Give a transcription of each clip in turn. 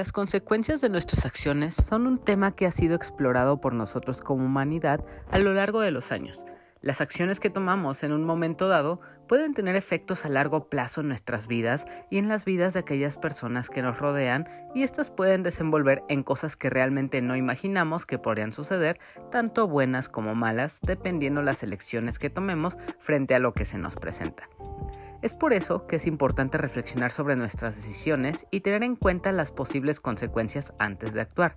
Las consecuencias de nuestras acciones son un tema que ha sido explorado por nosotros como humanidad a lo largo de los años. Las acciones que tomamos en un momento dado pueden tener efectos a largo plazo en nuestras vidas y en las vidas de aquellas personas que nos rodean y estas pueden desenvolver en cosas que realmente no imaginamos que podrían suceder, tanto buenas como malas, dependiendo las elecciones que tomemos frente a lo que se nos presenta. Es por eso que es importante reflexionar sobre nuestras decisiones y tener en cuenta las posibles consecuencias antes de actuar.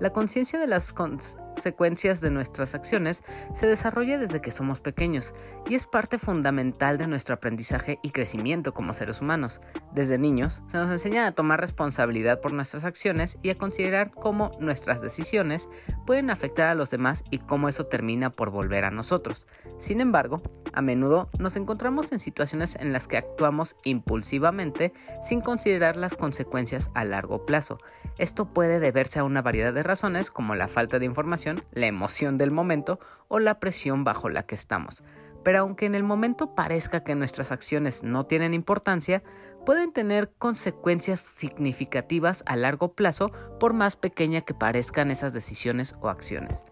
La conciencia de las consecuencias de nuestras acciones se desarrolla desde que somos pequeños y es parte fundamental de nuestro aprendizaje y crecimiento como seres humanos. Desde niños se nos enseña a tomar responsabilidad por nuestras acciones y a considerar cómo nuestras decisiones pueden afectar a los demás y cómo eso termina por volver a nosotros. Sin embargo, a menudo nos encontramos en situaciones en las que actuamos impulsivamente sin considerar las consecuencias a largo plazo. Esto puede deberse a una variedad de razones como la falta de información, la emoción del momento o la presión bajo la que estamos. Pero aunque en el momento parezca que nuestras acciones no tienen importancia, pueden tener consecuencias significativas a largo plazo por más pequeña que parezcan esas decisiones o acciones.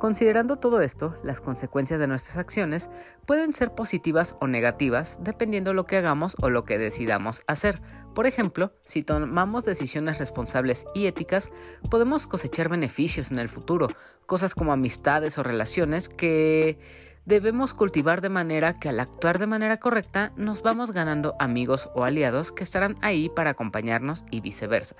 Considerando todo esto, las consecuencias de nuestras acciones pueden ser positivas o negativas dependiendo lo que hagamos o lo que decidamos hacer. Por ejemplo, si tomamos decisiones responsables y éticas, podemos cosechar beneficios en el futuro, cosas como amistades o relaciones que debemos cultivar de manera que al actuar de manera correcta nos vamos ganando amigos o aliados que estarán ahí para acompañarnos y viceversa.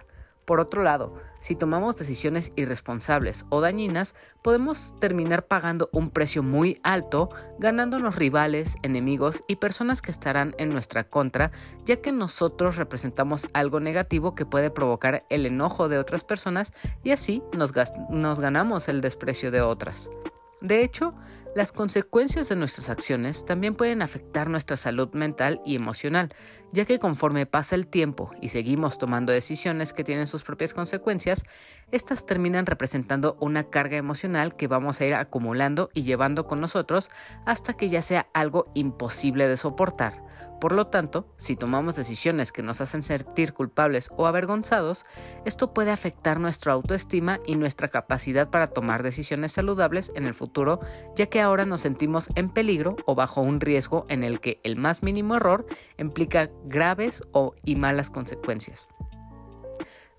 Por otro lado, si tomamos decisiones irresponsables o dañinas, podemos terminar pagando un precio muy alto, ganándonos rivales, enemigos y personas que estarán en nuestra contra, ya que nosotros representamos algo negativo que puede provocar el enojo de otras personas y así nos, nos ganamos el desprecio de otras. De hecho, las consecuencias de nuestras acciones también pueden afectar nuestra salud mental y emocional, ya que conforme pasa el tiempo y seguimos tomando decisiones que tienen sus propias consecuencias, estas terminan representando una carga emocional que vamos a ir acumulando y llevando con nosotros hasta que ya sea algo imposible de soportar. Por lo tanto, si tomamos decisiones que nos hacen sentir culpables o avergonzados, esto puede afectar nuestra autoestima y nuestra capacidad para tomar decisiones saludables en el futuro, ya que ahora nos sentimos en peligro o bajo un riesgo en el que el más mínimo error implica graves o y malas consecuencias.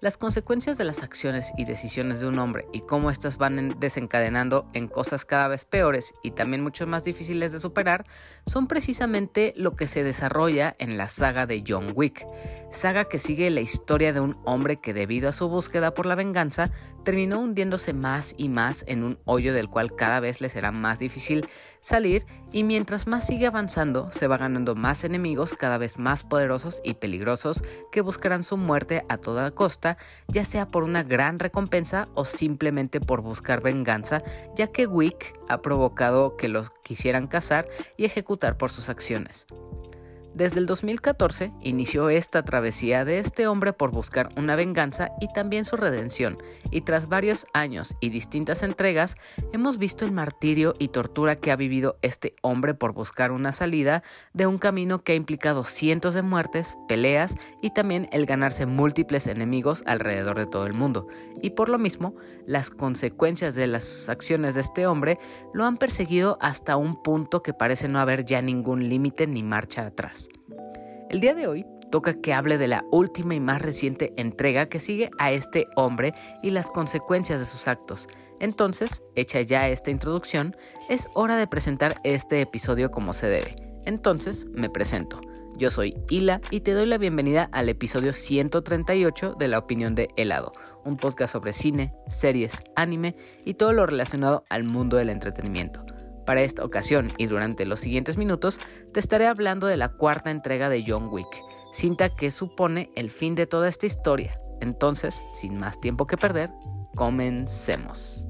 Las consecuencias de las acciones y decisiones de un hombre y cómo éstas van desencadenando en cosas cada vez peores y también mucho más difíciles de superar son precisamente lo que se desarrolla en la saga de John Wick, saga que sigue la historia de un hombre que debido a su búsqueda por la venganza terminó hundiéndose más y más en un hoyo del cual cada vez le será más difícil salir y mientras más sigue avanzando se va ganando más enemigos cada vez más poderosos y peligrosos que buscarán su muerte a toda costa, ya sea por una gran recompensa o simplemente por buscar venganza, ya que Wick ha provocado que los quisieran cazar y ejecutar por sus acciones. Desde el 2014 inició esta travesía de este hombre por buscar una venganza y también su redención, y tras varios años y distintas entregas, hemos visto el martirio y tortura que ha vivido este hombre por buscar una salida de un camino que ha implicado cientos de muertes, peleas y también el ganarse múltiples enemigos alrededor de todo el mundo. Y por lo mismo, las consecuencias de las acciones de este hombre lo han perseguido hasta un punto que parece no haber ya ningún límite ni marcha atrás. El día de hoy toca que hable de la última y más reciente entrega que sigue a este hombre y las consecuencias de sus actos. Entonces, hecha ya esta introducción, es hora de presentar este episodio como se debe. Entonces, me presento. Yo soy Hila y te doy la bienvenida al episodio 138 de La Opinión de Helado, un podcast sobre cine, series, anime y todo lo relacionado al mundo del entretenimiento. Para esta ocasión y durante los siguientes minutos te estaré hablando de la cuarta entrega de John Wick, cinta que supone el fin de toda esta historia. Entonces, sin más tiempo que perder, comencemos.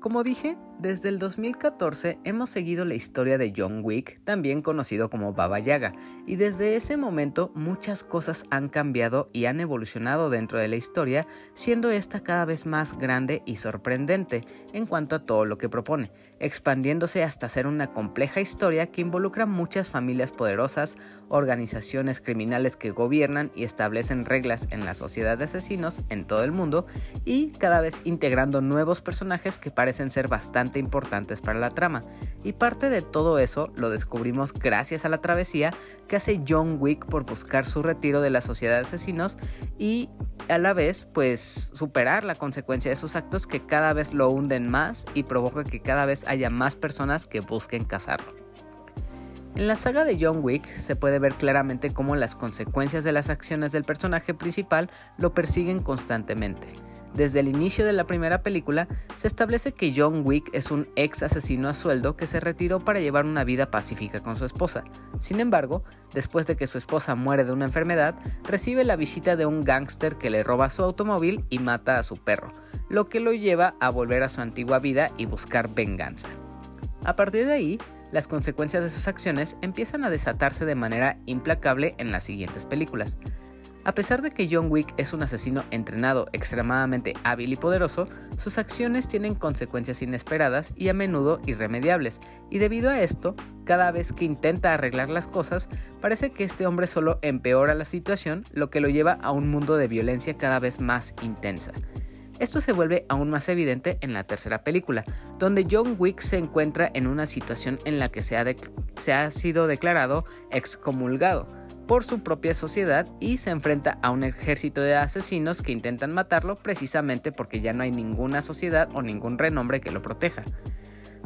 Como dije, Desde el 2014 hemos seguido la historia de John Wick, también conocido como Baba Yaga, y desde ese momento muchas cosas han cambiado y han evolucionado dentro de la historia, siendo esta cada vez más grande y sorprendente en cuanto a todo lo que propone, expandiéndose hasta ser una compleja historia que involucra muchas familias poderosas, organizaciones criminales que gobiernan y establecen reglas en la sociedad de asesinos en todo el mundo, y cada vez integrando nuevos personajes que parecen ser bastante importantes para la trama, y parte de todo eso lo descubrimos gracias a la travesía que hace John Wick por buscar su retiro de la sociedad de asesinos y a la vez pues superar la consecuencia de sus actos que cada vez lo hunden más y provoca que cada vez haya más personas que busquen cazarlo. En la saga de John Wick se puede ver claramente cómo las consecuencias de las acciones del personaje principal lo persiguen constantemente. Desde el inicio de la primera película, se establece que John Wick es un ex asesino a sueldo que se retiró para llevar una vida pacífica con su esposa. Sin embargo, después de que su esposa muere de una enfermedad, recibe la visita de un gángster que le roba su automóvil y mata a su perro, lo que lo lleva a volver a su antigua vida y buscar venganza. A partir de ahí, las consecuencias de sus acciones empiezan a desatarse de manera implacable en las siguientes películas. A pesar de que John Wick es un asesino entrenado extremadamente hábil y poderoso, sus acciones tienen consecuencias inesperadas y a menudo irremediables, y debido a esto, cada vez que intenta arreglar las cosas, parece que este hombre solo empeora la situación, lo que lo lleva a un mundo de violencia cada vez más intensa. Esto se vuelve aún más evidente en la tercera película, donde John Wick se encuentra en una situación en la que se ha, sido declarado excomulgado, por su propia sociedad y se enfrenta a un ejército de asesinos que intentan matarlo precisamente porque ya no hay ninguna sociedad o ningún renombre que lo proteja.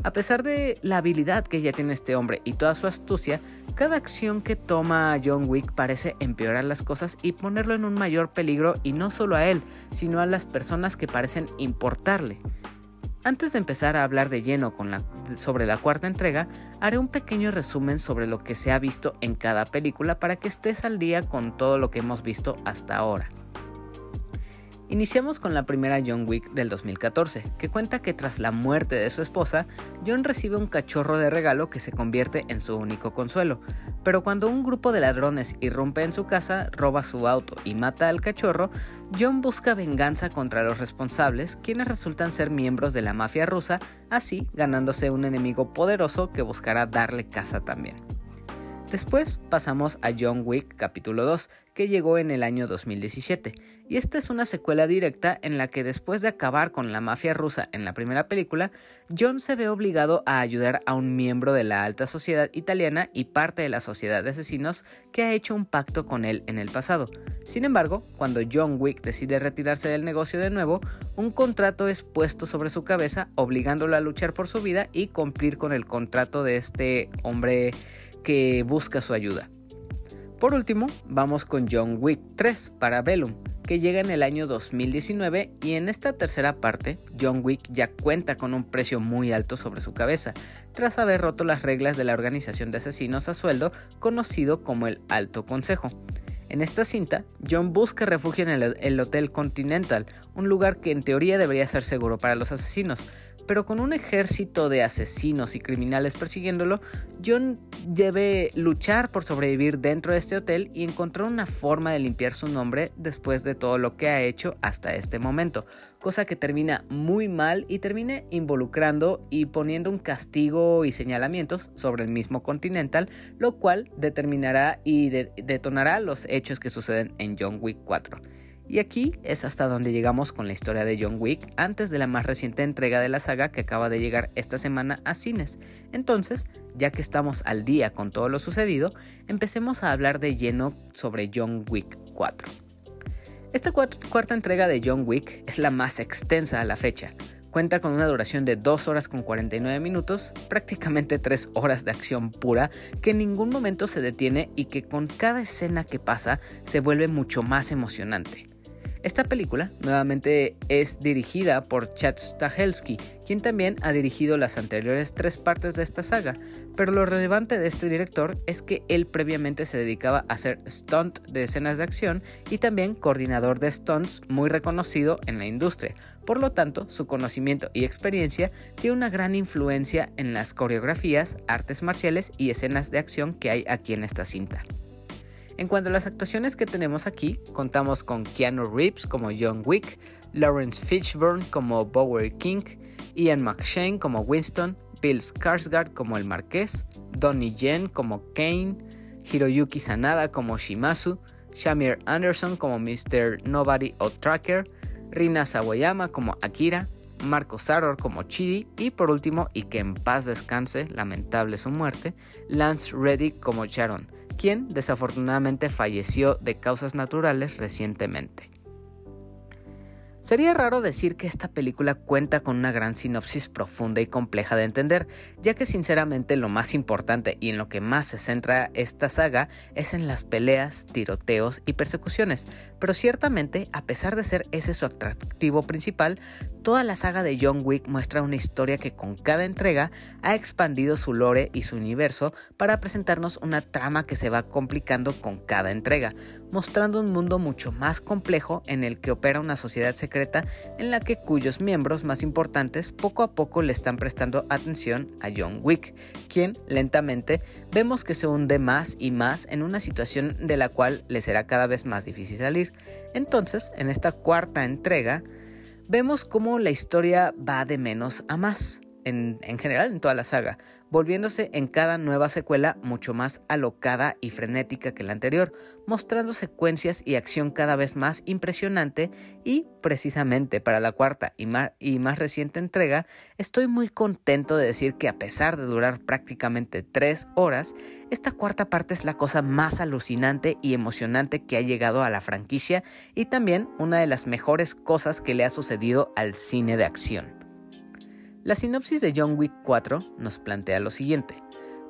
A pesar de la habilidad que ya tiene este hombre y toda su astucia, cada acción que toma John Wick parece empeorar las cosas y ponerlo en un mayor peligro y no solo a él, sino a las personas que parecen importarle. Antes de empezar a hablar de lleno sobre la cuarta entrega, haré un pequeño resumen sobre lo que se ha visto en cada película para que estés al día con todo lo que hemos visto hasta ahora. Iniciamos con la primera John Wick del 2014, que cuenta que tras la muerte de su esposa, John recibe un cachorro de regalo que se convierte en su único consuelo, pero cuando un grupo de ladrones irrumpe en su casa, roba su auto y mata al cachorro, John busca venganza contra los responsables, quienes resultan ser miembros de la mafia rusa, así ganándose un enemigo poderoso que buscará darle casa también. Después pasamos a John Wick capítulo 2, que llegó en el año 2017, y esta es una secuela directa en la que después de acabar con la mafia rusa en la primera película, John se ve obligado a ayudar a un miembro de la alta sociedad italiana y parte de la sociedad de asesinos que ha hecho un pacto con él en el pasado. Sin embargo, cuando John Wick decide retirarse del negocio de nuevo, un contrato es puesto sobre su cabeza obligándolo a luchar por su vida y cumplir con el contrato de este hombre que busca su ayuda. Por último, vamos con John Wick 3 para Bellum, que llega en el año 2019 y en esta tercera parte, John Wick ya cuenta con un precio muy alto sobre su cabeza, tras haber roto las reglas de la organización de asesinos a sueldo conocido como el Alto Consejo. En esta cinta, John busca refugio en el, Hotel Continental, un lugar que en teoría debería ser seguro para los asesinos, pero con un ejército de asesinos y criminales persiguiéndolo, John debe luchar por sobrevivir dentro de este hotel y encontrar una forma de limpiar su nombre después de todo lo que ha hecho hasta este momento, cosa que termina muy mal y termina involucrando y poniendo un castigo y señalamientos sobre el mismo Continental, lo cual determinará y detonará los hechos que suceden en John Wick 4. Y aquí es hasta donde llegamos con la historia de John Wick antes de la más reciente entrega de la saga que acaba de llegar esta semana a cines. Entonces, ya que estamos al día con todo lo sucedido, empecemos a hablar de lleno sobre John Wick 4. Esta cuarta entrega de John Wick es la más extensa a la fecha. Cuenta con una duración de 2 horas con 49 minutos, prácticamente 3 horas de acción pura, que en ningún momento se detiene y que con cada escena que pasa se vuelve mucho más emocionante. Esta película nuevamente es dirigida por Chad Stahelski, quien también ha dirigido las anteriores tres partes de esta saga, pero lo relevante de este director es que él previamente se dedicaba a hacer stunt de escenas de acción y también coordinador de stunts muy reconocido en la industria. Por lo tanto, su conocimiento y experiencia tiene una gran influencia en las coreografías, artes marciales y escenas de acción que hay aquí en esta cinta. En cuanto a las actuaciones que tenemos aquí, contamos con Keanu Reeves como John Wick, Lawrence Fishburne como Bower King, Ian McShane como Winston, Bill Skarsgård como el Marqués, Donnie Yen como Kane, Hiroyuki Sanada como Shimazu, Shamir Anderson como Mr. Nobody o Tracker, Rina Sawayama como Akira, Marco Saror como Chidi y por último, y que en paz descanse, lamentable su muerte, Lance Reddick como Sharon quien desafortunadamente falleció de causas naturales recientemente. Sería raro decir que esta película cuenta con una gran sinopsis profunda y compleja de entender, ya que sinceramente lo más importante y en lo que más se centra esta saga es en las peleas, tiroteos y persecuciones, pero ciertamente, a pesar de ser ese su atractivo principal, Toda la saga de John Wick muestra una historia que con cada entrega ha expandido su lore y su universo para presentarnos una trama que se va complicando con cada entrega, mostrando un mundo mucho más complejo en el que opera una sociedad secreta en la que cuyos miembros más importantes poco a poco le están prestando atención a John Wick, quien lentamente vemos que se hunde más y más en una situación de la cual le será cada vez más difícil salir. Entonces, en esta cuarta entrega, vemos cómo la historia va de menos a más, en, en, general en toda la saga, volviéndose en cada nueva secuela mucho más alocada y frenética que la anterior, mostrando secuencias y acción cada vez más impresionante y precisamente para la cuarta y más, y más reciente entrega, estoy muy contento de decir que a pesar de durar prácticamente tres horas, esta cuarta parte es la cosa más alucinante y emocionante que ha llegado a la franquicia y también una de las mejores cosas que le ha sucedido al cine de acción. La sinopsis de John Wick 4 nos plantea lo siguiente.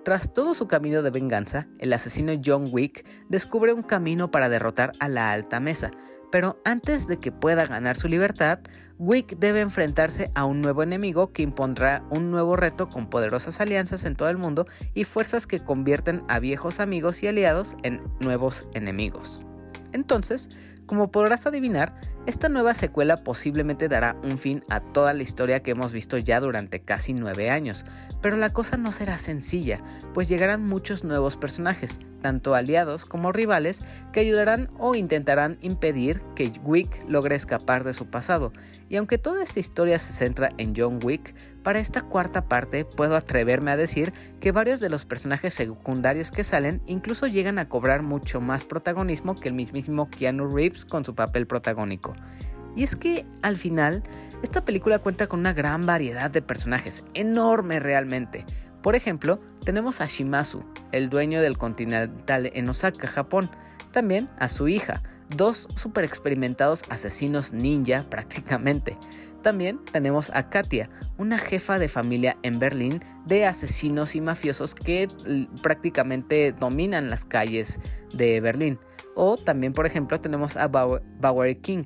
Tras todo su camino de venganza, el asesino John Wick descubre un camino para derrotar a la Alta Mesa, pero antes de que pueda ganar su libertad, Wick debe enfrentarse a un nuevo enemigo que impondrá un nuevo reto con poderosas alianzas en todo el mundo y fuerzas que convierten a viejos amigos y aliados en nuevos enemigos. Entonces, como podrás adivinar, esta nueva secuela posiblemente dará un fin a toda la historia que hemos visto ya durante casi nueve años, pero la cosa no será sencilla, pues llegarán muchos nuevos personajes, tanto aliados como rivales, que ayudarán o intentarán impedir que Wick logre escapar de su pasado. Y aunque toda esta historia se centra en John Wick, para esta cuarta parte puedo atreverme a decir que varios de los personajes secundarios que salen incluso llegan a cobrar mucho más protagonismo que el mismísimo Keanu Reeves con su papel protagónico. Y es que al final, esta película cuenta con una gran variedad de personajes, enorme realmente. Por ejemplo, tenemos a Shimazu, el dueño del Continental en Osaka, Japón, también a su hija, dos super experimentados asesinos ninja prácticamente. También tenemos a Katia, una jefa de familia en Berlín de asesinos y mafiosos que prácticamente dominan las calles de Berlín. O también, por ejemplo, tenemos a Bauer King,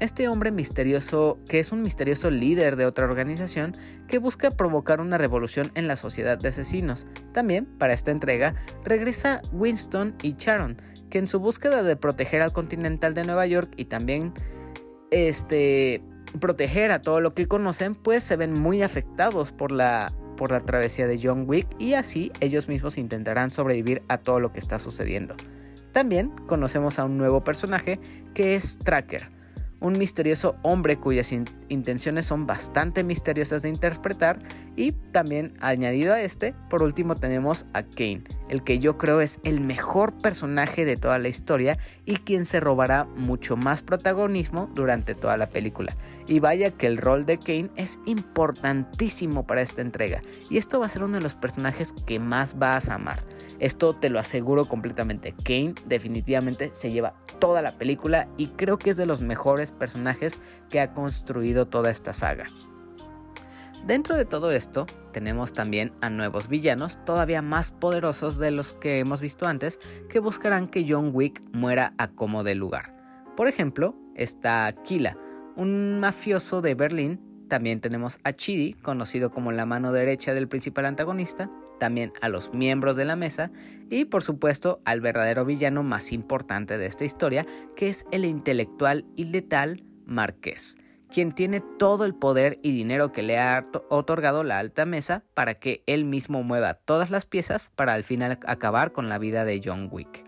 este hombre misterioso, que es un misterioso líder de otra organización que busca provocar una revolución en la sociedad de asesinos. También, para esta entrega, regresa Winston y Sharon, que en su búsqueda de proteger al Continental de Nueva York y también este proteger a todo lo que conocen, pues se ven muy afectados por la, por la travesía de John Wick y así ellos mismos intentarán sobrevivir a todo lo que está sucediendo. También conocemos a un nuevo personaje que es Tracker, un misterioso hombre cuyas intenciones son bastante misteriosas de interpretar y también añadido a este, por último tenemos a Kane, el que yo creo es el mejor personaje de toda la historia y quien se robará mucho más protagonismo durante toda la película. Y vaya que el rol de Kane es importantísimo para esta entrega y esto va a ser uno de los personajes que más vas a amar. Esto te lo aseguro completamente. Kane definitivamente se lleva toda la película y creo que es de los mejores personajes que ha construido toda esta saga. Dentro de todo esto, tenemos también a nuevos villanos todavía más poderosos de los que hemos visto antes que buscarán que John Wick muera a como de lugar. Por ejemplo, está Kila, un mafioso de Berlín. También tenemos a Chidi, conocido como la mano derecha del principal antagonista, también a los miembros de la mesa y por supuesto al verdadero villano más importante de esta historia, que es el intelectual y letal Marqués, quien tiene todo el poder y dinero que le ha otorgado la alta mesa para que él mismo mueva todas las piezas para al final acabar con la vida de John Wick.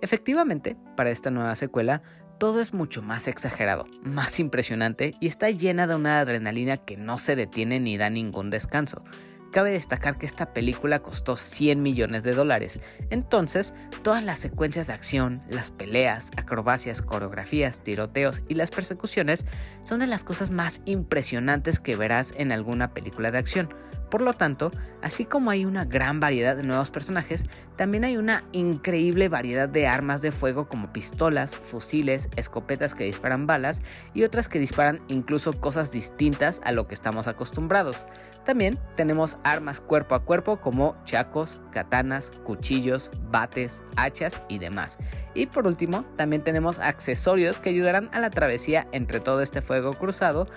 Efectivamente, para esta nueva secuela, todo es mucho más exagerado, más impresionante y está llena de una adrenalina que no se detiene ni da ningún descanso. Cabe destacar que esta película costó 100 millones de dólares, entonces todas las secuencias de acción, las peleas, acrobacias, coreografías, tiroteos y las persecuciones son de las cosas más impresionantes que verás en alguna película de acción. Por lo tanto, así como hay una gran variedad de nuevos personajes, también hay una increíble variedad de armas de fuego como pistolas, fusiles, escopetas que disparan balas y otras que disparan incluso cosas distintas a lo que estamos acostumbrados. También tenemos armas cuerpo a cuerpo como chacos, katanas, cuchillos, bates, hachas y demás. Y por último, también tenemos accesorios que ayudarán a la travesía entre todo este fuego cruzado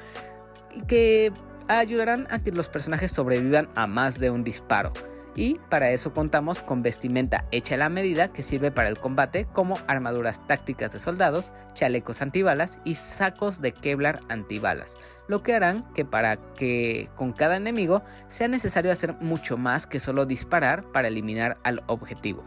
y que ayudarán a que los personajes sobrevivan a más de un disparo. Y para eso contamos con vestimenta hecha a la medida que sirve para el combate como armaduras tácticas de soldados, chalecos antibalas y sacos de Kevlar antibalas, lo que harán que para que con cada enemigo sea necesario hacer mucho más que solo disparar para eliminar al objetivo.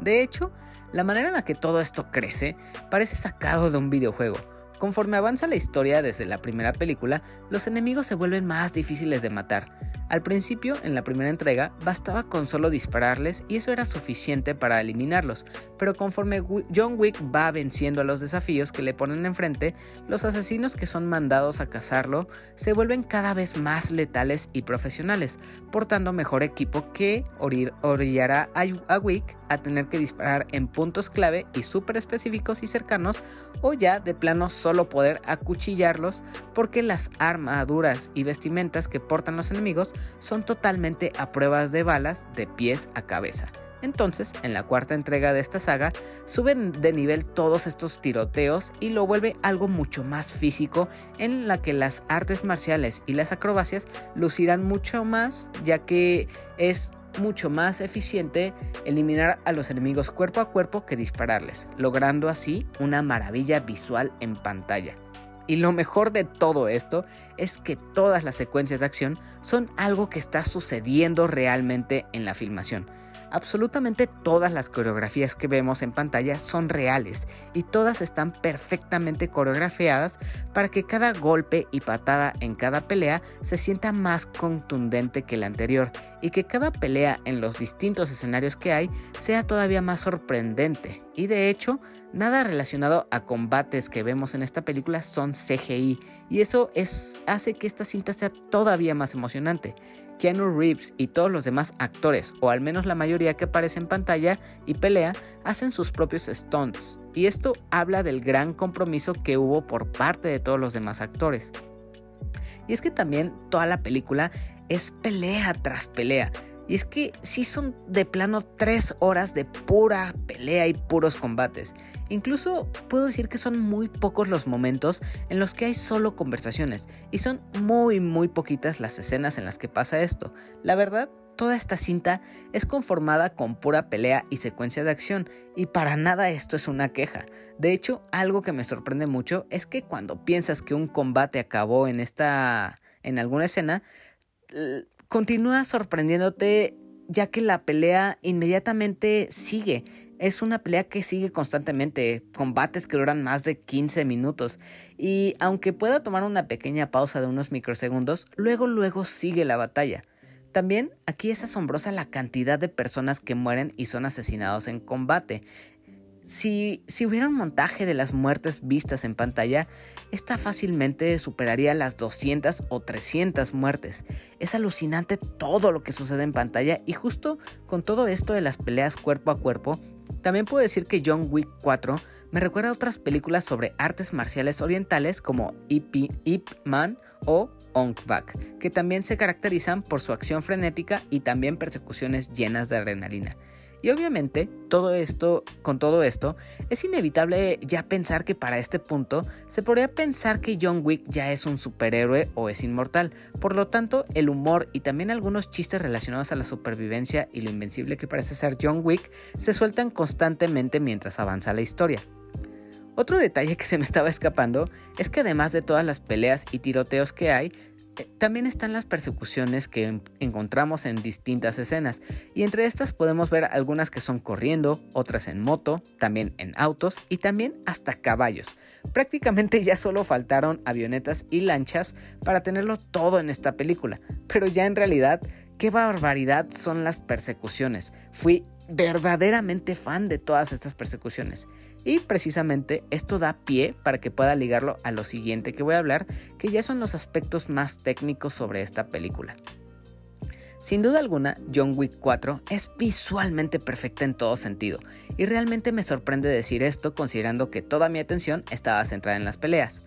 De hecho, la manera en la que todo esto crece parece sacado de un videojuego, Conforme avanza la historia desde la primera película, los enemigos se vuelven más difíciles de matar. Al principio, en la primera entrega, bastaba con solo dispararles y eso era suficiente para eliminarlos, pero conforme John Wick va venciendo a los desafíos que le ponen enfrente, los asesinos que son mandados a cazarlo se vuelven cada vez más letales y profesionales, portando mejor equipo que orillará a Wick a tener que disparar en puntos clave y súper específicos y cercanos o ya de plano solo poder acuchillarlos porque las armaduras y vestimentas que portan los enemigos son totalmente a pruebas de balas de pies a cabeza. Entonces, en la cuarta entrega de esta saga, suben de nivel todos estos tiroteos y lo vuelve algo mucho más físico en la que las artes marciales y las acrobacias lucirán mucho más ya que es mucho más eficiente eliminar a los enemigos cuerpo a cuerpo que dispararles, logrando así una maravilla visual en pantalla. Y lo mejor de todo esto es que todas las secuencias de acción son algo que está sucediendo realmente en la filmación. Absolutamente todas las coreografías que vemos en pantalla son reales y todas están perfectamente coreografiadas para que cada golpe y patada en cada pelea se sienta más contundente que la anterior y que cada pelea en los distintos escenarios que hay sea todavía más sorprendente. Y de hecho, nada relacionado a combates que vemos en esta película son CGI y eso es, hace que esta cinta sea todavía más emocionante. Keanu Reeves y todos los demás actores, o al menos la mayoría que aparece en pantalla y pelea, hacen sus propios stunts, y esto habla del gran compromiso que hubo por parte de todos los demás actores. Y es que también toda la película es pelea tras pelea, y es que sí son de plano tres horas de pura pelea y puros combates. Incluso puedo decir que son muy pocos los momentos en los que hay solo conversaciones. Y son muy muy poquitas las escenas en las que pasa esto. La verdad, toda esta cinta es conformada con pura pelea y secuencia de acción. Y para nada esto es una queja. De hecho, algo que me sorprende mucho es que cuando piensas que un combate acabó en esta... en alguna escena, continúa sorprendiéndote ya que la pelea inmediatamente sigue. Es una pelea que sigue constantemente, combates que duran más de 15 minutos. Y aunque pueda tomar una pequeña pausa de unos microsegundos, luego luego sigue la batalla. También aquí es asombrosa la cantidad de personas que mueren y son asesinados en combate. Si, hubiera un montaje de las muertes vistas en pantalla, esta fácilmente superaría las 200 o 300 muertes. Es alucinante todo lo que sucede en pantalla y justo con todo esto de las peleas cuerpo a cuerpo, también puedo decir que John Wick 4 me recuerda a otras películas sobre artes marciales orientales como Ip, Man o Ong Bak, que también se caracterizan por su acción frenética y también persecuciones llenas de adrenalina. Y obviamente, todo esto, con todo esto, es inevitable ya pensar que para este punto se podría pensar que John Wick ya es un superhéroe o es inmortal. Por lo tanto, el humor y también algunos chistes relacionados a la supervivencia y lo invencible que parece ser John Wick se sueltan constantemente mientras avanza la historia. Otro detalle que se me estaba escapando es que además de todas las peleas y tiroteos que hay, también están las persecuciones que encontramos en distintas escenas, y entre estas podemos ver algunas que son corriendo, otras en moto, también en autos y también hasta caballos. Prácticamente ya solo faltaron avionetas y lanchas para tenerlo todo en esta película, pero ya en realidad, qué barbaridad son las persecuciones. Fui verdaderamente fan de todas estas persecuciones. Y precisamente esto da pie para que pueda ligarlo a lo siguiente que voy a hablar, que ya son los aspectos más técnicos sobre esta película. Sin duda alguna, John Wick 4 es visualmente perfecta en todo sentido, y realmente me sorprende decir esto considerando que toda mi atención estaba centrada en las peleas.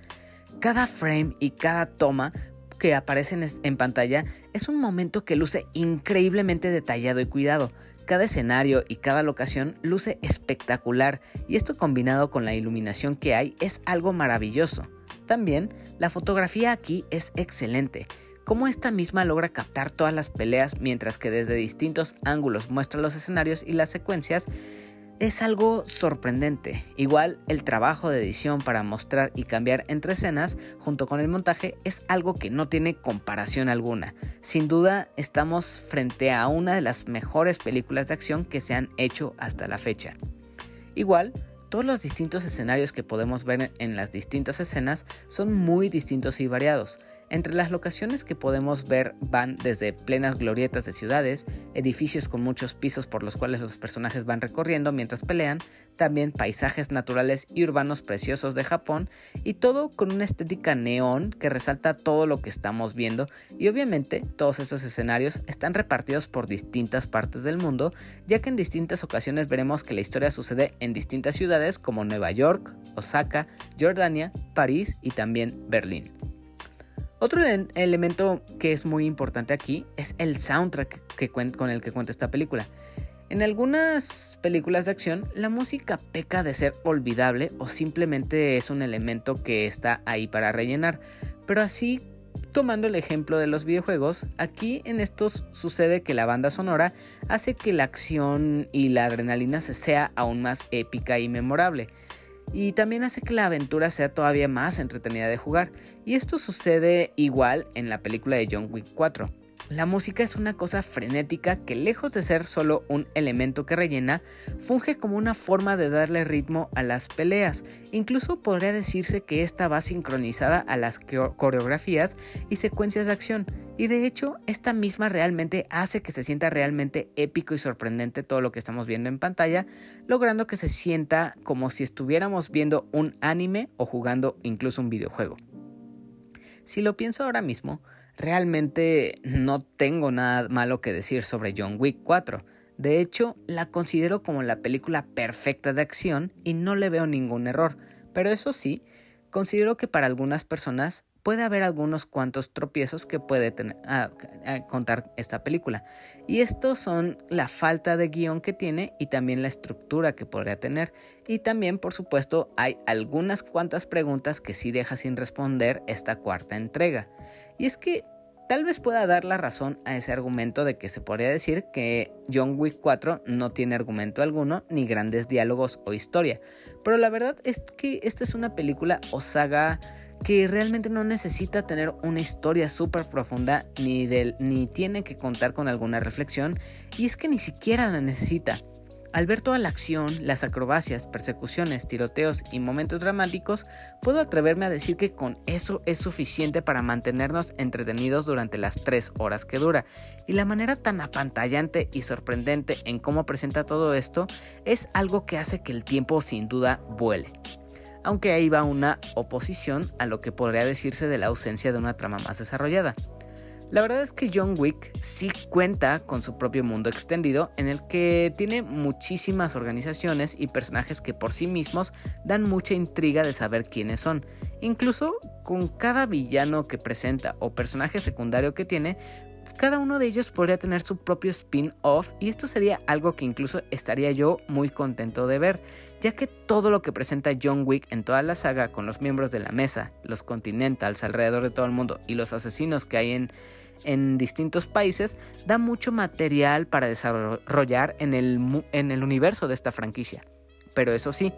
Cada frame y cada toma que aparece en pantalla es un momento que luce increíblemente detallado y cuidado, cada escenario y cada locación luce espectacular y esto combinado con la iluminación que hay es algo maravilloso. También, la fotografía aquí es excelente. Cómo esta misma logra captar todas las peleas mientras que desde distintos ángulos muestra los escenarios y las secuencias es algo sorprendente. Igual el trabajo de edición para mostrar y cambiar entre escenas junto con el montaje es algo que no tiene comparación alguna. Sin duda estamos frente a una de las mejores películas de acción que se han hecho hasta la fecha. Igual, todos los distintos escenarios que podemos ver en las distintas escenas son muy distintos y variados. Entre las locaciones que podemos ver van desde plenas glorietas de ciudades, edificios con muchos pisos por los cuales los personajes van recorriendo mientras pelean, también paisajes naturales y urbanos preciosos de Japón y todo con una estética neón que resalta todo lo que estamos viendo y obviamente todos esos escenarios están repartidos por distintas partes del mundo, ya que en distintas ocasiones veremos que la historia sucede en distintas ciudades como Nueva York, Osaka, Jordania, París y también Berlín. Otro elemento que es muy importante aquí es el soundtrack que con el que cuenta esta película. En algunas películas de acción, la música peca de ser olvidable o simplemente es un elemento que está ahí para rellenar. Pero así, tomando el ejemplo de los videojuegos, aquí en estos sucede que la banda sonora hace que la acción y la adrenalina se sea aún más épica y memorable y también hace que la aventura sea todavía más entretenida de jugar. Y esto sucede igual en la película de John Wick 4. La música es una cosa frenética que lejos de ser solo un elemento que rellena, funge como una forma de darle ritmo a las peleas. Incluso podría decirse que esta va sincronizada a las coreografías y secuencias de acción. Y de hecho, esta misma realmente hace que se sienta realmente épico y sorprendente todo lo que estamos viendo en pantalla, logrando que se sienta como si estuviéramos viendo un anime o jugando incluso un videojuego. Si lo pienso ahora mismo, Realmente no tengo nada malo que decir sobre John Wick 4. De hecho, la considero como la película perfecta de acción y no le veo ningún error. Pero eso sí, considero que para algunas personas puede haber algunos cuantos tropiezos que puede tener, ah, ah, contar esta película. Y estos son la falta de guion que tiene y también la estructura que podría tener. Y también, por supuesto, hay algunas cuantas preguntas que sí deja sin responder esta cuarta entrega. Y es que tal vez pueda dar la razón a ese argumento de que se podría decir que John Wick 4 no tiene argumento alguno, ni grandes diálogos o historia. Pero la verdad es que esta es una película o saga que realmente no necesita tener una historia súper profunda ni, ni tiene que contar con alguna reflexión y es que ni siquiera la necesita. Al ver toda la acción, las acrobacias, persecuciones, tiroteos y momentos dramáticos, puedo atreverme a decir que con eso es suficiente para mantenernos entretenidos durante las 3 horas que dura. Y la manera tan apantallante y sorprendente en cómo presenta todo esto es algo que hace que el tiempo sin duda vuele. Aunque ahí va una oposición a lo que podría decirse de la ausencia de una trama más desarrollada. La verdad es que John Wick sí cuenta con su propio mundo extendido en el que tiene muchísimas organizaciones y personajes que por sí mismos dan mucha intriga de saber quiénes son. Incluso con cada villano que presenta o personaje secundario que tiene, cada uno de ellos podría tener su propio spin-off y esto sería algo que incluso estaría yo muy contento de ver, ya que todo lo que presenta John Wick en toda la saga con los miembros de la mesa, los Continentals alrededor de todo el mundo y los asesinos que hay en, en distintos países, da mucho material para desarrollar en el, en el universo de esta franquicia. Pero eso sí,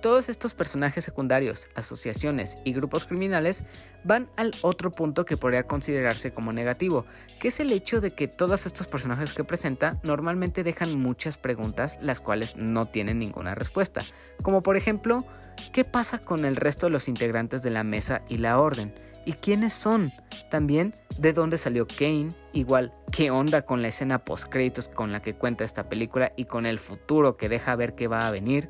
todos estos personajes secundarios, asociaciones y grupos criminales van al otro punto que podría considerarse como negativo, que es el hecho de que todos estos personajes que presenta normalmente dejan muchas preguntas las cuales no tienen ninguna respuesta, como por ejemplo, ¿qué pasa con el resto de los integrantes de la mesa y la orden? ¿Y quiénes son? También, ¿de dónde salió Kane? Igual, ¿qué onda con la escena post créditos con la que cuenta esta película y con el futuro que deja ver qué va a venir?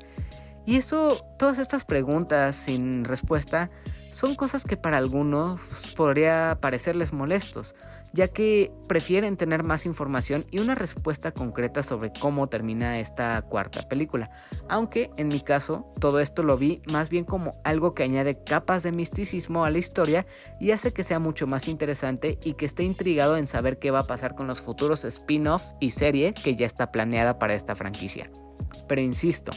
Y eso, todas estas preguntas sin respuesta son cosas que para algunos podría parecerles molestos, ya que prefieren tener más información y una respuesta concreta sobre cómo termina esta cuarta película. Aunque en mi caso, todo esto lo vi más bien como algo que añade capas de misticismo a la historia y hace que sea mucho más interesante y que esté intrigado en saber qué va a pasar con los futuros spin-offs y serie que ya está planeada para esta franquicia. Pero insisto,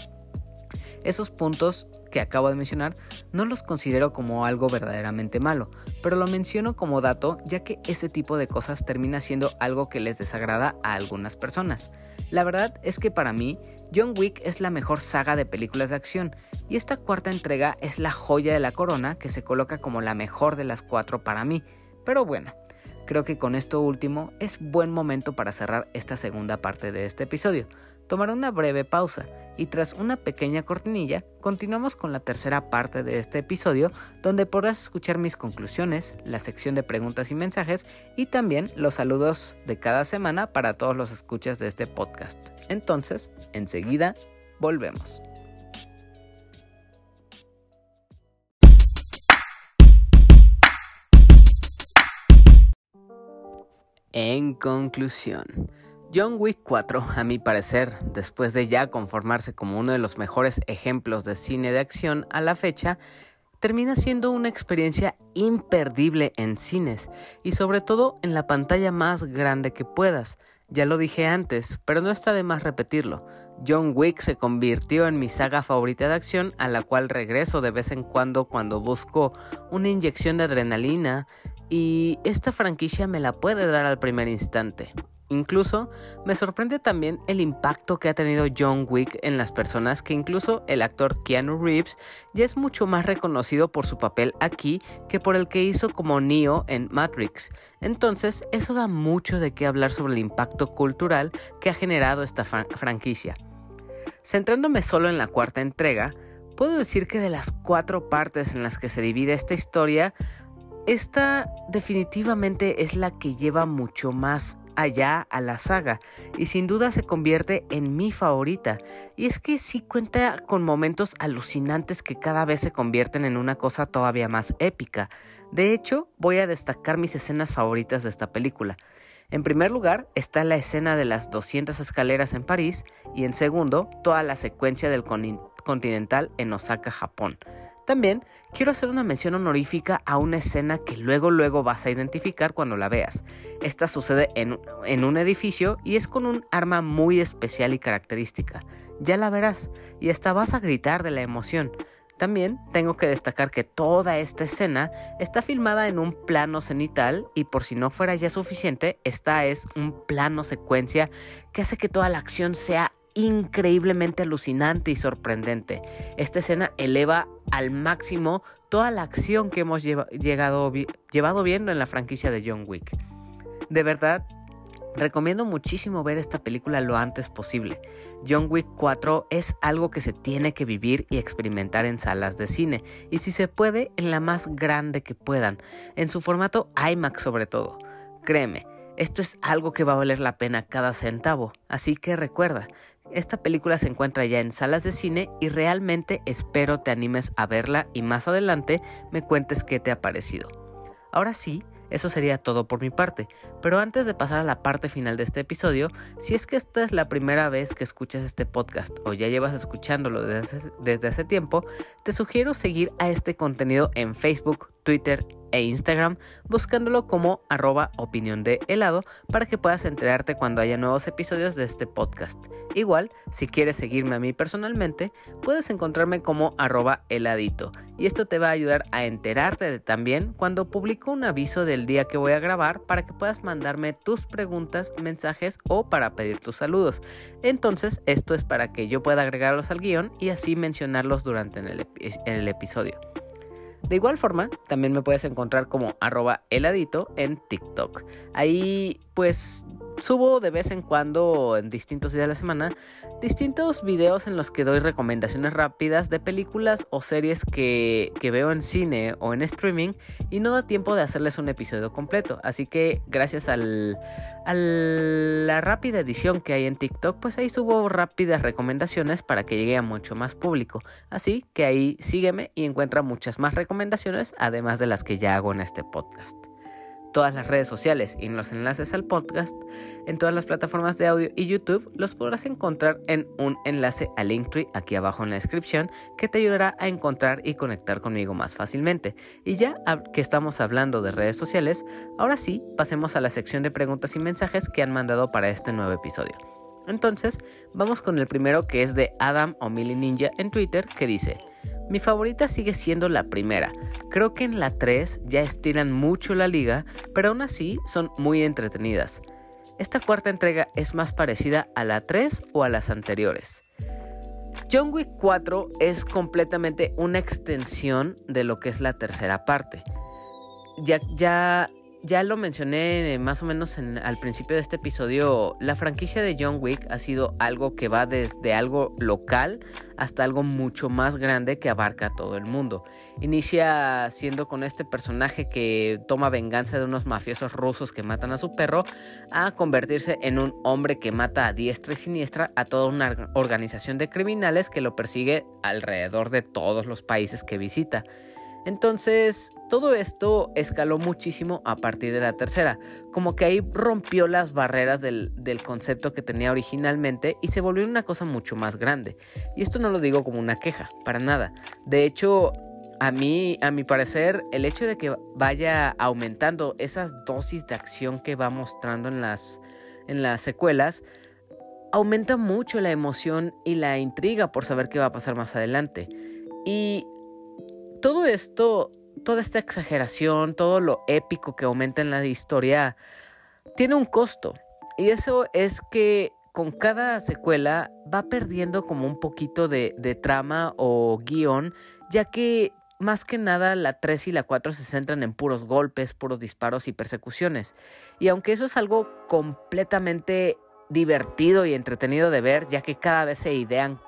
esos puntos que acabo de mencionar no los considero como algo verdaderamente malo, pero lo menciono como dato ya que ese tipo de cosas termina siendo algo que les desagrada a algunas personas. La verdad es que para mí, John Wick es la mejor saga de películas de acción y esta cuarta entrega es la joya de la corona que se coloca como la mejor de las cuatro para mí. Pero bueno, creo que con esto último es buen momento para cerrar esta segunda parte de este episodio tomaré una breve pausa y tras una pequeña cortinilla continuamos con la tercera parte de este episodio donde podrás escuchar mis conclusiones, la sección de preguntas y mensajes y también los saludos de cada semana para todos los escuchas de este podcast. Entonces, enseguida, volvemos. En conclusión, John Wick 4, a mi parecer, después de ya conformarse como uno de los mejores ejemplos de cine de acción a la fecha, termina siendo una experiencia imperdible en cines y sobre todo en la pantalla más grande que puedas. Ya lo dije antes, pero no está de más repetirlo. John Wick se convirtió en mi saga favorita de acción a la cual regreso de vez en cuando cuando busco una inyección de adrenalina y esta franquicia me la puede dar al primer instante. Incluso me sorprende también el impacto que ha tenido John Wick en las personas que incluso el actor Keanu Reeves ya es mucho más reconocido por su papel aquí que por el que hizo como Neo en Matrix. Entonces eso da mucho de qué hablar sobre el impacto cultural que ha generado esta franquicia. Centrándome solo en la cuarta entrega, puedo decir que de las cuatro partes en las que se divide esta historia, esta definitivamente es la que lleva mucho más allá a la saga y sin duda se convierte en mi favorita. Y es que sí cuenta con momentos alucinantes que cada vez se convierten en una cosa todavía más épica. De hecho, voy a destacar mis escenas favoritas de esta película. En primer lugar está la escena de las 200 escaleras en París y en segundo toda la secuencia del Continental en Osaka, Japón. También quiero hacer una mención honorífica a una escena que luego luego vas a identificar cuando la veas. Esta sucede en, en, un edificio y es con un arma muy especial y característica. Ya la verás y hasta vas a gritar de la emoción. También tengo que destacar que toda esta escena está filmada en un plano cenital y por si no fuera ya suficiente, esta es un plano secuencia que hace que toda la acción sea increíblemente alucinante y sorprendente. Esta escena eleva al máximo toda la acción que hemos llegado, llevado viendo en la franquicia de John Wick. De verdad, recomiendo muchísimo ver esta película lo antes posible. John Wick 4 es algo que se tiene que vivir y experimentar en salas de cine, y si se puede, en la más grande que puedan, en su formato IMAX sobre todo. Créeme, esto es algo que va a valer la pena cada centavo, así que recuerda, esta película se encuentra ya en salas de cine y realmente espero te animes a verla y más adelante me cuentes qué te ha parecido. Ahora sí, eso sería todo por mi parte, pero antes de pasar a la parte final de este episodio, si es que esta es la primera vez que escuchas este podcast o ya llevas escuchándolo desde hace, tiempo, te sugiero seguir a este contenido en Facebook, Twitter e Instagram buscándolo como arroba opinión de helado para que puedas enterarte cuando haya nuevos episodios de este podcast. Igual, si quieres seguirme a mí personalmente, puedes encontrarme como arroba heladito y esto te va a ayudar a enterarte de también cuando publico un aviso del día que voy a grabar para que puedas mandarme tus preguntas, mensajes o para pedir tus saludos. Entonces, esto es para que yo pueda agregarlos al guion y así mencionarlos durante el, el episodio. De igual forma, también me puedes encontrar como arroba heladito en TikTok. Ahí pues Subo de vez en cuando, en distintos días de la semana, distintos videos en los que doy recomendaciones rápidas de películas o series que, veo en cine o en streaming y no da tiempo de hacerles un episodio completo. Así que gracias al, a la rápida edición que hay en TikTok, pues ahí subo rápidas recomendaciones para que llegue a mucho más público. Así que ahí sígueme y encuentra muchas más recomendaciones, además de las que ya hago en este podcast todas las redes sociales y los enlaces al podcast en todas las plataformas de audio y YouTube los podrás encontrar en un enlace a Linktree aquí abajo en la descripción que te ayudará a encontrar y conectar conmigo más fácilmente. Y ya que estamos hablando de redes sociales, ahora sí pasemos a la sección de preguntas y mensajes que han mandado para este nuevo episodio. Entonces, vamos con el primero que es de Adam o Ninja en Twitter que dice: mi favorita sigue siendo la primera. Creo que en la 3 ya estiran mucho la liga, pero aún así son muy entretenidas. Esta cuarta entrega es más parecida a la 3 o a las anteriores. John Wick 4 es completamente una extensión de lo que es la tercera parte. Ya, ya ya lo mencioné más o menos al principio de este episodio, la franquicia de John Wick ha sido algo que va desde algo local hasta algo mucho más grande que abarca a todo el mundo. Inicia siendo con este personaje que toma venganza de unos mafiosos rusos que matan a su perro, a convertirse en un hombre que mata a diestra y siniestra a toda una organización de criminales que lo persigue alrededor de todos los países que visita. Entonces, todo esto escaló muchísimo a partir de la tercera, como que ahí rompió las barreras del, concepto que tenía originalmente y se volvió una cosa mucho más grande. Y esto no lo digo como una queja, para nada. De hecho, a mí, a mi parecer, el hecho de que vaya aumentando esas dosis de acción que va mostrando en las, en las secuelas, aumenta mucho la emoción y la intriga por saber qué va a pasar más adelante. Y todo esto, toda esta exageración, todo lo épico que aumenta en la historia, tiene un costo. Y eso es que con cada secuela va perdiendo como un poquito de, trama o guion, ya que más que nada la 3 y la 4 se centran en puros golpes, puros disparos y persecuciones. Y aunque eso es algo completamente divertido y entretenido de ver, ya que cada vez se idean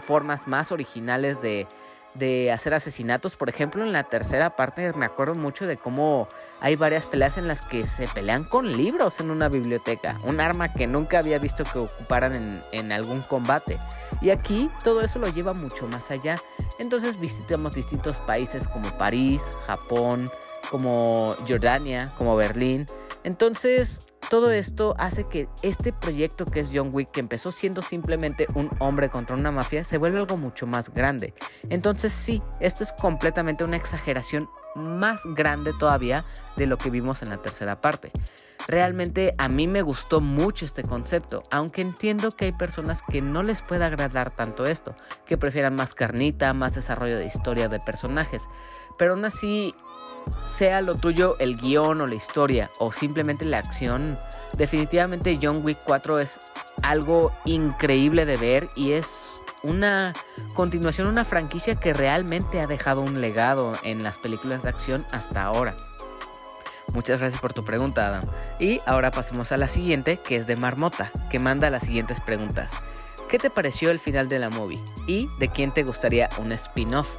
formas más originales de, de hacer asesinatos. Por ejemplo, en la tercera parte me acuerdo mucho de cómo hay varias peleas en las que se pelean con libros en una biblioteca. Un arma que nunca había visto que ocuparan en, algún combate. Y aquí todo eso lo lleva mucho más allá. Entonces visitamos distintos países como París, Japón, como Jordania, como Berlín. Entonces todo esto hace que este proyecto que es John Wick, que empezó siendo simplemente un hombre contra una mafia, se vuelve algo mucho más grande. Entonces sí, esto es completamente una exageración más grande todavía de lo que vimos en la tercera parte. Realmente a mí me gustó mucho este concepto, aunque entiendo que hay personas que no les puede agradar tanto esto, que prefieran más carnita, más desarrollo de historia de personajes. Pero aún así sea lo tuyo el guion o la historia o simplemente la acción, definitivamente John Wick 4 es algo increíble de ver y es una continuación, una franquicia que realmente ha dejado un legado en las películas de acción hasta ahora. Muchas gracias por tu pregunta, Adam. Y ahora pasemos a la siguiente, que es de Marmota, que manda las siguientes preguntas. ¿Qué te pareció el final de la movie? ¿Y de quién te gustaría un spin-off?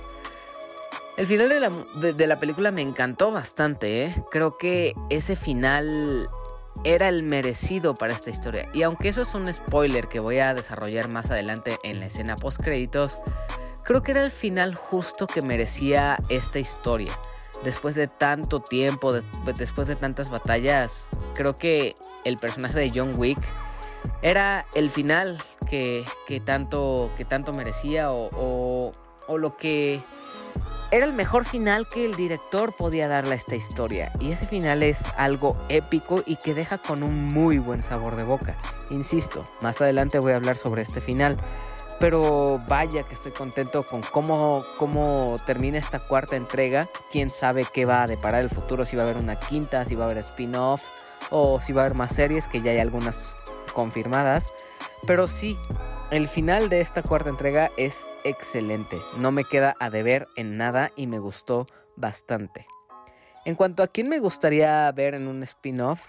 El final de la, película me encantó bastante, ¿eh? Creo que ese final era el merecido para esta historia. Y aunque eso es un spoiler que voy a desarrollar más adelante en la escena post créditos, creo que era el final justo que merecía esta historia. Después de tanto tiempo, después de tantas batallas, creo que el personaje de John Wick era el final que, tanto, que tanto merecía o, o lo que era el mejor final que el director podía darle a esta historia. Y ese final es algo épico y que deja con un muy buen sabor de boca. Insisto, más adelante voy a hablar sobre este final. Pero vaya que estoy contento con cómo, cómo termina esta cuarta entrega. Quién sabe qué va a deparar el futuro, si va a haber una quinta, si va a haber spin-off o si va a haber más series, que ya hay algunas confirmadas. Pero sí, el final de esta cuarta entrega es excelente. No me queda a deber en nada y me gustó bastante. En cuanto a quién me gustaría ver en un spin-off,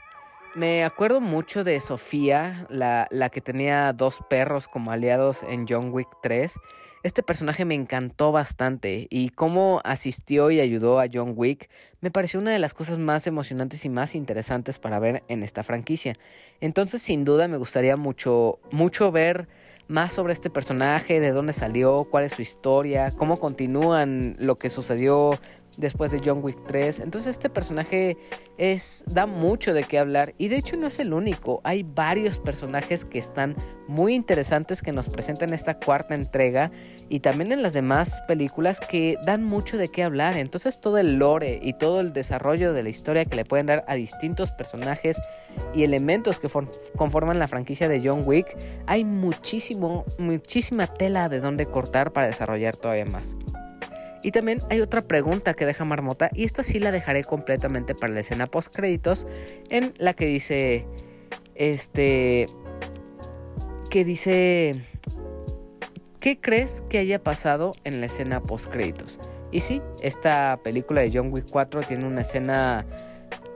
me acuerdo mucho de Sofía, la, la, que tenía dos perros como aliados en John Wick 3. Este personaje me encantó bastante y cómo asistió y ayudó a John Wick me pareció una de las cosas más emocionantes y más interesantes para ver en esta franquicia. Entonces sin duda me gustaría mucho, mucho ver más sobre este personaje, de dónde salió, cuál es su historia, cómo continúan lo que sucedió después de John Wick 3. Entonces este personaje es da mucho de qué hablar y de hecho no es el único. Hay varios personajes que están muy interesantes que nos presentan esta cuarta entrega y también en las demás películas que dan mucho de qué hablar. Entonces todo el lore y todo el desarrollo de la historia que le pueden dar a distintos personajes y elementos que conforman la franquicia de John Wick, hay muchísimo muchísima tela de donde cortar para desarrollar todavía más. Y también hay otra pregunta que deja Marmota y esta sí la dejaré completamente para la escena post créditos en la que dice este que dice ¿qué crees que haya pasado en la escena post créditos? Y sí, esta película de John Wick 4 tiene una escena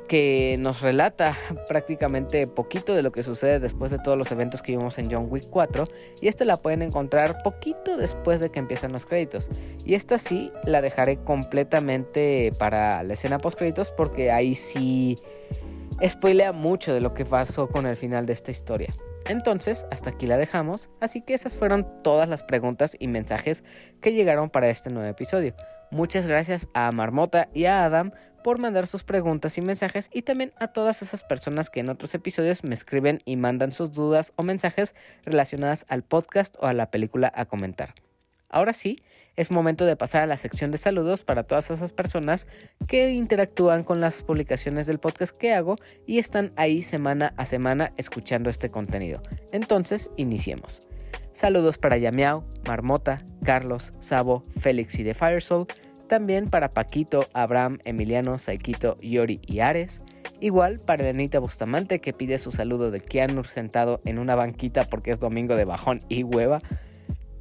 que nos relata prácticamente poquito de lo que sucede después de todos los eventos que vimos en John Wick 4 y esta la pueden encontrar poquito después de que empiezan los créditos y esta sí la dejaré completamente para la escena post créditos porque ahí sí spoilea mucho de lo que pasó con el final de esta historia. Entonces, hasta aquí la dejamos, así que esas fueron todas las preguntas y mensajes que llegaron para este nuevo episodio. Muchas gracias a Marmota y a Adam por mandar sus preguntas y mensajes y también a todas esas personas que en otros episodios me escriben y mandan sus dudas o mensajes relacionadas al podcast o a la película a comentar. Ahora sí, es momento de pasar a la sección de saludos para todas esas personas que interactúan con las publicaciones del podcast que hago y están ahí semana a semana escuchando este contenido. Entonces, iniciemos. Saludos para Yamiao, Marmota, Carlos, Sabo, Félix y de Firesoul. También para Paquito, Abraham, Emiliano, Saikito, Yori y Ares. Igual para Lenita Bustamante que pide su saludo de Keanu sentado en una banquita porque es domingo de bajón y hueva.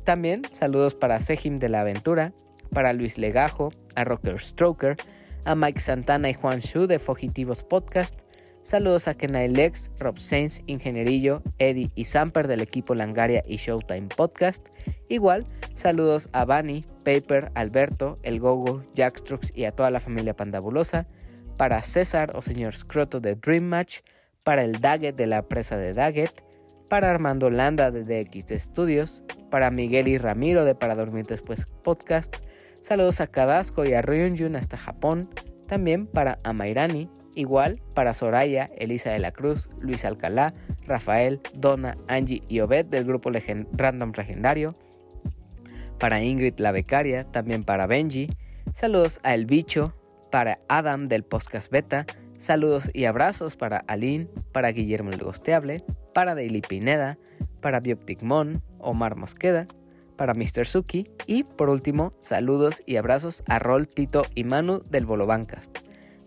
También saludos para Sejim de la Aventura, para Luis Legajo, a Rocker Stroker, a Mike Santana y Juan Shu de Fogitivos Podcast, Saludos a Kenai Lex, Rob Sainz, Ingenierillo, Eddie y Samper del equipo Langaria y Showtime Podcast. Igual, saludos a Bani, Paper, Alberto, El Gogo, Jackstrux y a toda la familia pandabulosa. Para César o señor Scroto de Dream Match. Para el Daggett de la presa de Daggett. Para Armando Landa de DXT Studios. Para Miguel y Ramiro de Para Dormir Después Podcast. Saludos a Kadasco y a Ryunjun hasta Japón. También para Amairani, Igual para Soraya, Elisa de la Cruz, Luis Alcalá, Rafael, Donna, Angie y Obed del grupo Random Legendario. Para Ingrid la becaria, también para Benji. Saludos a El Bicho, para Adam del Podcast Beta. Saludos y abrazos para Aline, para Guillermo el Gosteable, para Daily Pineda, para Bioptic Mon, Omar Mosqueda, para Mr. Suki y por último, saludos y abrazos a Rol, Tito y Manu del Bolobancast.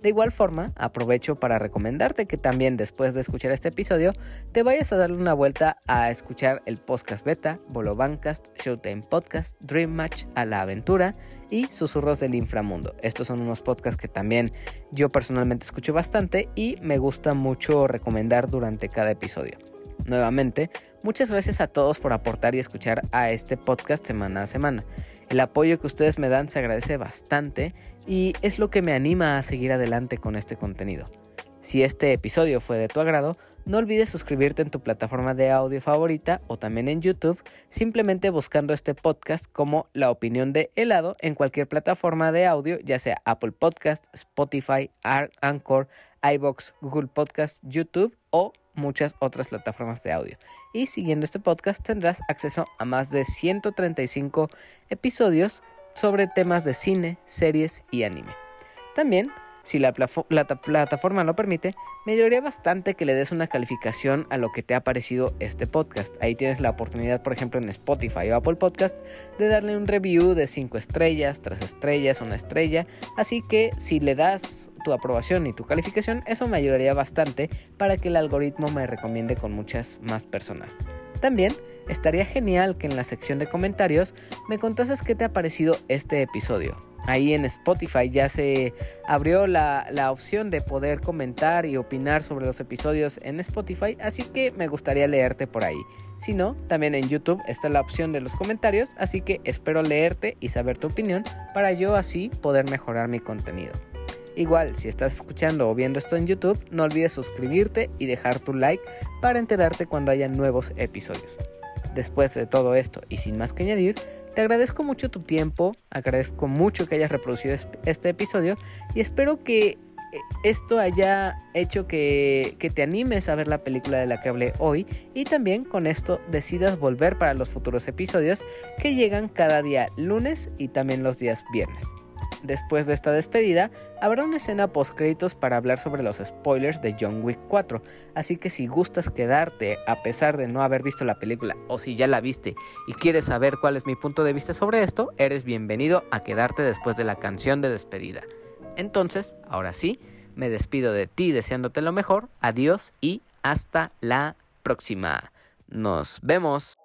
De igual forma, aprovecho para recomendarte que también después de escuchar este episodio, te vayas a darle una vuelta a escuchar el podcast beta, Bolobancast, Showtime Podcast, Dream Match, A la Aventura y Susurros del Inframundo. Estos son unos podcasts que también yo personalmente escucho bastante y me gusta mucho recomendar durante cada episodio. Nuevamente, muchas gracias a todos por aportar y escuchar a este podcast semana a semana. El apoyo que ustedes me dan se agradece bastante y es lo que me anima a seguir adelante con este contenido. Si este episodio fue de tu agrado, no olvides suscribirte en tu plataforma de audio favorita o también en YouTube, simplemente buscando este podcast como La opinión de helado en cualquier plataforma de audio, ya sea Apple Podcast, Spotify, Anchor, iBox, Google Podcast, YouTube o muchas otras plataformas de audio. Y siguiendo este podcast tendrás acceso a más de 135 episodios sobre temas de cine, series y anime. También si la, plataforma lo permite, me ayudaría bastante que le des una calificación a lo que te ha parecido este podcast. Ahí tienes la oportunidad, por ejemplo, en Spotify o Apple Podcast, de darle un review de 5 estrellas, 3 estrellas, una estrella. Así que si le das tu aprobación y tu calificación, eso me ayudaría bastante para que el algoritmo me recomiende con muchas más personas. También estaría genial que en la sección de comentarios me contases qué te ha parecido este episodio. Ahí en Spotify ya se abrió la, opción de poder comentar y opinar sobre los episodios en Spotify, así que me gustaría leerte por ahí. Si no, también en YouTube está la opción de los comentarios, así que espero leerte y saber tu opinión para yo así poder mejorar mi contenido. Igual, si estás escuchando o viendo esto en YouTube, no olvides suscribirte y dejar tu like para enterarte cuando haya nuevos episodios. Después de todo esto y sin más que añadir, te agradezco mucho tu tiempo, agradezco mucho que hayas reproducido este episodio y espero que eh, esto haya hecho que, que, te animes a ver la película de la que hablé hoy y también con esto decidas volver para los futuros episodios que llegan cada día lunes y también los días viernes. Después de esta despedida, habrá una escena post créditos para hablar sobre los spoilers de John Wick 4, así que si gustas quedarte a pesar de no haber visto la película o si ya la viste y quieres saber cuál es mi punto de vista sobre esto, eres bienvenido a quedarte después de la canción de despedida. Entonces, ahora sí, me despido de ti deseándote lo mejor, adiós y hasta la próxima. Nos vemos.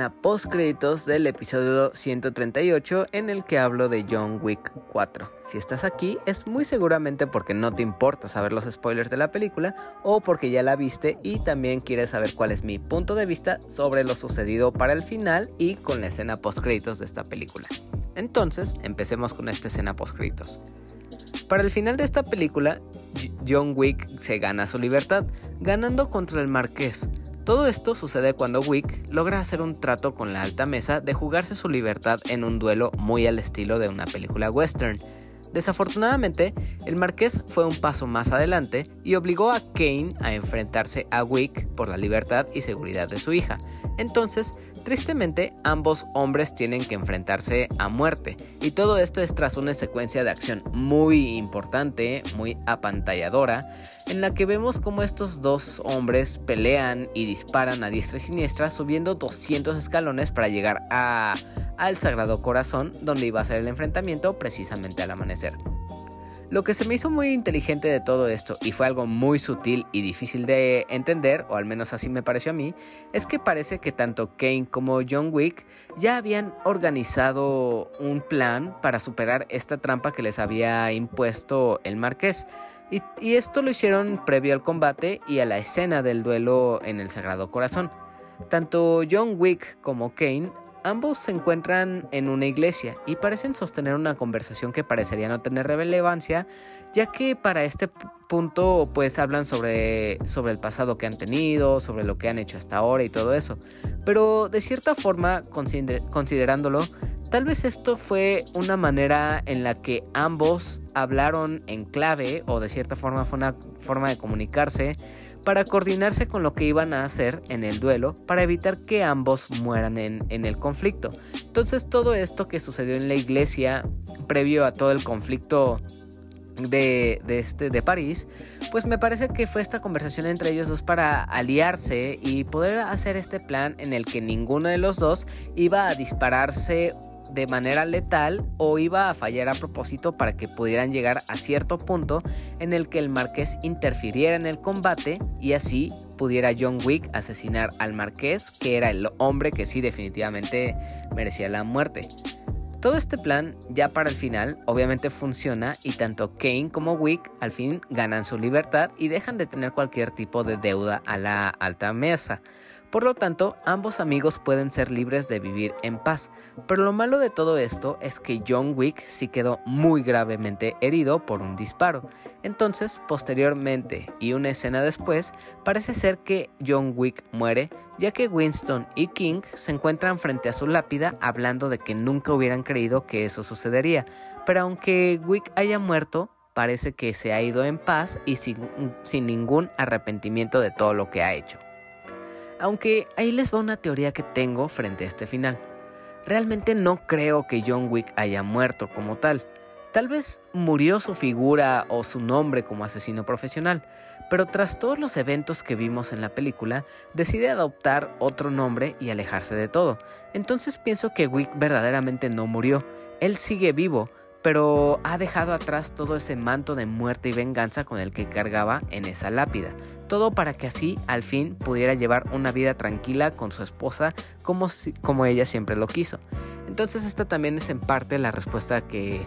Escena post créditos del episodio 138 en el que hablo de John Wick 4. Si estás aquí es muy seguramente porque no te importa saber los spoilers de la película o porque ya la viste y también quieres saber cuál es mi punto de vista sobre lo sucedido para el final y con la escena post créditos de esta película. Entonces, empecemos con esta escena post créditos. Para el final de esta película, John Wick se gana su libertad, ganando contra el marqués, todo esto sucede cuando Wick logra hacer un trato con la alta mesa de jugarse su libertad en un duelo muy al estilo de una película western. Desafortunadamente, el marqués fue un paso más adelante y obligó a Kane a enfrentarse a Wick por la libertad y seguridad de su hija. Entonces, Tristemente, ambos hombres tienen que enfrentarse a muerte, y todo esto es tras una secuencia de acción muy importante, muy apantalladora, en la que vemos cómo estos dos hombres pelean y disparan a diestra y siniestra subiendo 200 escalones para llegar a, al Sagrado Corazón, donde iba a ser el enfrentamiento precisamente al amanecer. Lo que se me hizo muy inteligente de todo esto, y fue algo muy sutil y difícil de entender, o al menos así me pareció a mí, es que parece que tanto Kane como John Wick ya habían organizado un plan para superar esta trampa que les había impuesto el marqués. Y, y esto lo hicieron previo al combate y a la escena del duelo en el Sagrado Corazón. Tanto John Wick como Kane Ambos se encuentran en una iglesia y parecen sostener una conversación que parecería no tener relevancia, ya que para este punto pues hablan sobre, sobre el pasado que han tenido, sobre lo que han hecho hasta ahora y todo eso. Pero de cierta forma, considerándolo, tal vez esto fue una manera en la que ambos hablaron en clave o de cierta forma fue una forma de comunicarse para coordinarse con lo que iban a hacer en el duelo para evitar que ambos mueran en, el conflicto. Entonces todo esto que sucedió en la iglesia previo a todo el conflicto de, este, de París, pues me parece que fue esta conversación entre ellos dos para aliarse y poder hacer este plan en el que ninguno de los dos iba a dispararse de manera letal o iba a fallar a propósito para que pudieran llegar a cierto punto en el que el marqués interfiriera en el combate y así pudiera John Wick asesinar al marqués, que era el hombre que sí definitivamente merecía la muerte. Todo este plan ya para el final obviamente funciona y tanto Kane como Wick al fin ganan su libertad y dejan de tener cualquier tipo de deuda a la alta mesa. Por lo tanto, ambos amigos pueden ser libres de vivir en paz, pero lo malo de todo esto es que John Wick sí quedó muy gravemente herido por un disparo. Entonces, posteriormente y una escena después, parece ser que John Wick muere, ya que Winston y King se encuentran frente a su lápida hablando de que nunca hubieran creído que eso sucedería, pero aunque Wick haya muerto, parece que se ha ido en paz y sin, sin ningún arrepentimiento de todo lo que ha hecho. Aunque ahí les va una teoría que tengo frente a este final. Realmente no creo que John Wick haya muerto como tal. Tal vez murió su figura o su nombre como asesino profesional, pero tras todos los eventos que vimos en la película, decide adoptar otro nombre y alejarse de todo. Entonces pienso que Wick verdaderamente no murió, él sigue vivo, pero ha dejado atrás todo ese manto de muerte y venganza con el que cargaba en esa lápida. Todo para que así al fin pudiera llevar una vida tranquila con su esposa como, como ella siempre lo quiso. Entonces esta también es en parte la respuesta que,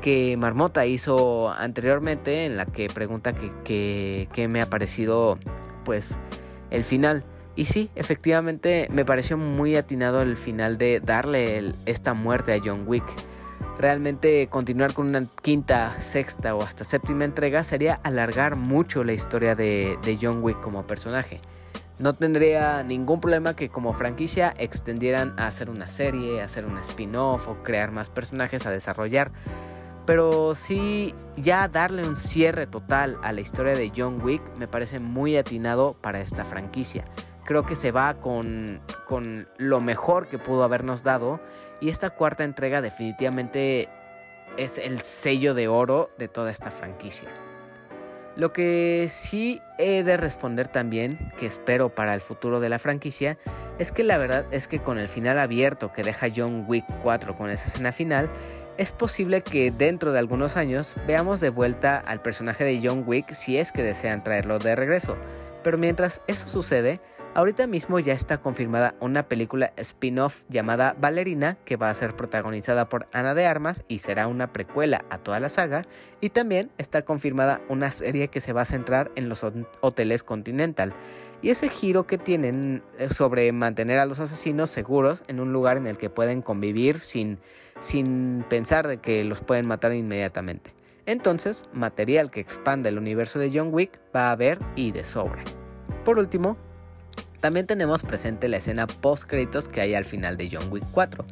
que Marmota hizo anteriormente en la que pregunta que, que, me ha parecido pues el final. Y sí, efectivamente me pareció muy atinado el final de darle esta muerte a John Wick realmente continuar con una quinta, sexta o hasta séptima entrega sería alargar mucho la historia de, John Wick como personaje. No tendría ningún problema que como franquicia extendieran a hacer una serie, hacer un spin-off o crear más personajes a desarrollar. Pero sí, ya darle un cierre total a la historia de John Wick me parece muy atinado para esta franquicia creo que se va con, con lo mejor que pudo habernos dado. Y esta cuarta entrega definitivamente es el sello de oro de toda esta franquicia. Lo que sí he de responder también, que espero para el futuro de la franquicia, es que la verdad es que con el final abierto que deja John Wick 4 con esa escena final, es posible que dentro de algunos años veamos de vuelta al personaje de John Wick si es que desean traerlo de regreso. Pero mientras eso sucede, Ahorita mismo ya está confirmada una película spin-off llamada Ballerina que va a ser protagonizada por Ana de Armas y será una precuela a toda la saga. Y también está confirmada una serie que se va a centrar en los hoteles Continental. Y ese giro que tienen eh, sobre mantener a los asesinos seguros en un lugar en el que pueden convivir sin, sin pensar de que los pueden matar inmediatamente. Entonces, material que expanda el universo de John Wick va a haber y de sobra. Por último, también tenemos presente la escena post créditos que hay al final de John Wick 4.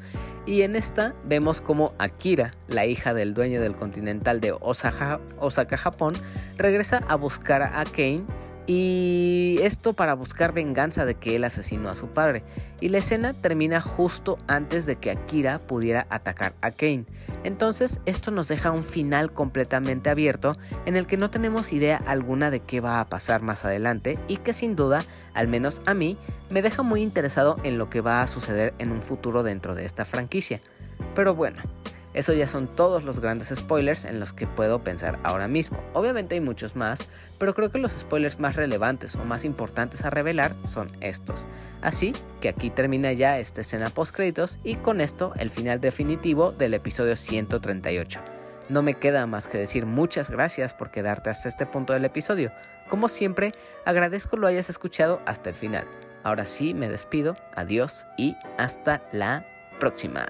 Y en esta vemos como Akira, la hija del dueño del Continental de Osaka, Osaka Japón, regresa a buscar a Kane y esto para buscar venganza de que él asesinó a su padre. Y la escena termina justo antes de que Akira pudiera atacar a Kane. Entonces esto nos deja un final completamente abierto en el que no tenemos idea alguna de qué va a pasar más adelante y que sin duda, al menos a mí, me deja muy interesado en lo que va a suceder en un futuro dentro de esta franquicia. Pero bueno, eso ya son todos los grandes spoilers en los que puedo pensar ahora mismo. Obviamente hay muchos más, pero creo que los spoilers más relevantes o más importantes a revelar son estos. Así que aquí termina ya esta escena post créditos y con esto el final definitivo del episodio 138. No me queda más que decir muchas gracias por quedarte hasta este punto del episodio. Como siempre, agradezco lo hayas escuchado hasta el final. Ahora sí, me despido, adiós y hasta la próxima.